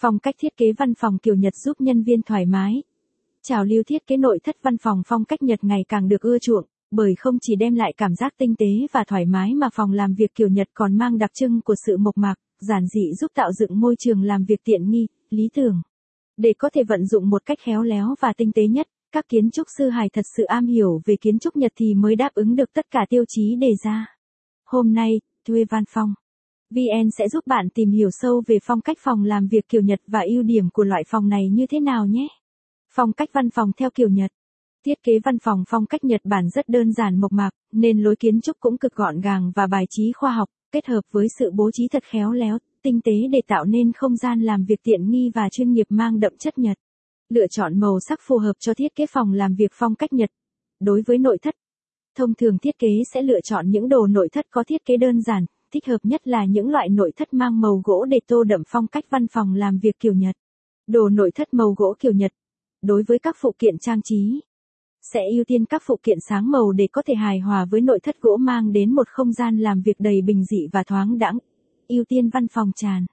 Phong cách thiết kế văn phòng kiểu Nhật giúp nhân viên thoải mái. Trào lưu thiết kế nội thất văn phòng phong cách Nhật ngày càng được ưa chuộng, bởi không chỉ đem lại cảm giác tinh tế và thoải mái mà phòng làm việc kiểu Nhật còn mang đặc trưng của sự mộc mạc, giản dị giúp tạo dựng môi trường làm việc tiện nghi, lý tưởng. Để có thể vận dụng một cách khéo léo và tinh tế nhất, các kiến trúc sư hài thật sự am hiểu về kiến trúc Nhật thì mới đáp ứng được tất cả tiêu chí đề ra. Hôm nay, thuê văn phòng. VN sẽ giúp bạn tìm hiểu sâu về phong cách phòng làm việc kiểu Nhật và ưu điểm của loại phòng này như thế nào nhé. Phong cách văn phòng theo kiểu Nhật. Thiết kế văn phòng phong cách Nhật Bản rất đơn giản mộc mạc, nên lối kiến trúc cũng cực gọn gàng và bài trí khoa học, kết hợp với sự bố trí thật khéo léo, tinh tế để tạo nên không gian làm việc tiện nghi và chuyên nghiệp mang đậm chất Nhật. Lựa chọn màu sắc phù hợp cho thiết kế phòng làm việc phong cách Nhật. Đối với nội thất, thông thường thiết kế sẽ lựa chọn những đồ nội thất có thiết kế đơn giản, thích hợp nhất là những loại nội thất mang màu gỗ để tô đậm phong cách văn phòng làm việc kiểu Nhật. Đồ nội thất màu gỗ kiểu Nhật. Đối với các phụ kiện trang trí, sẽ ưu tiên các phụ kiện sáng màu để có thể hài hòa với nội thất gỗ mang đến một không gian làm việc đầy bình dị và thoáng đãng. Ưu tiên văn phòng tràn.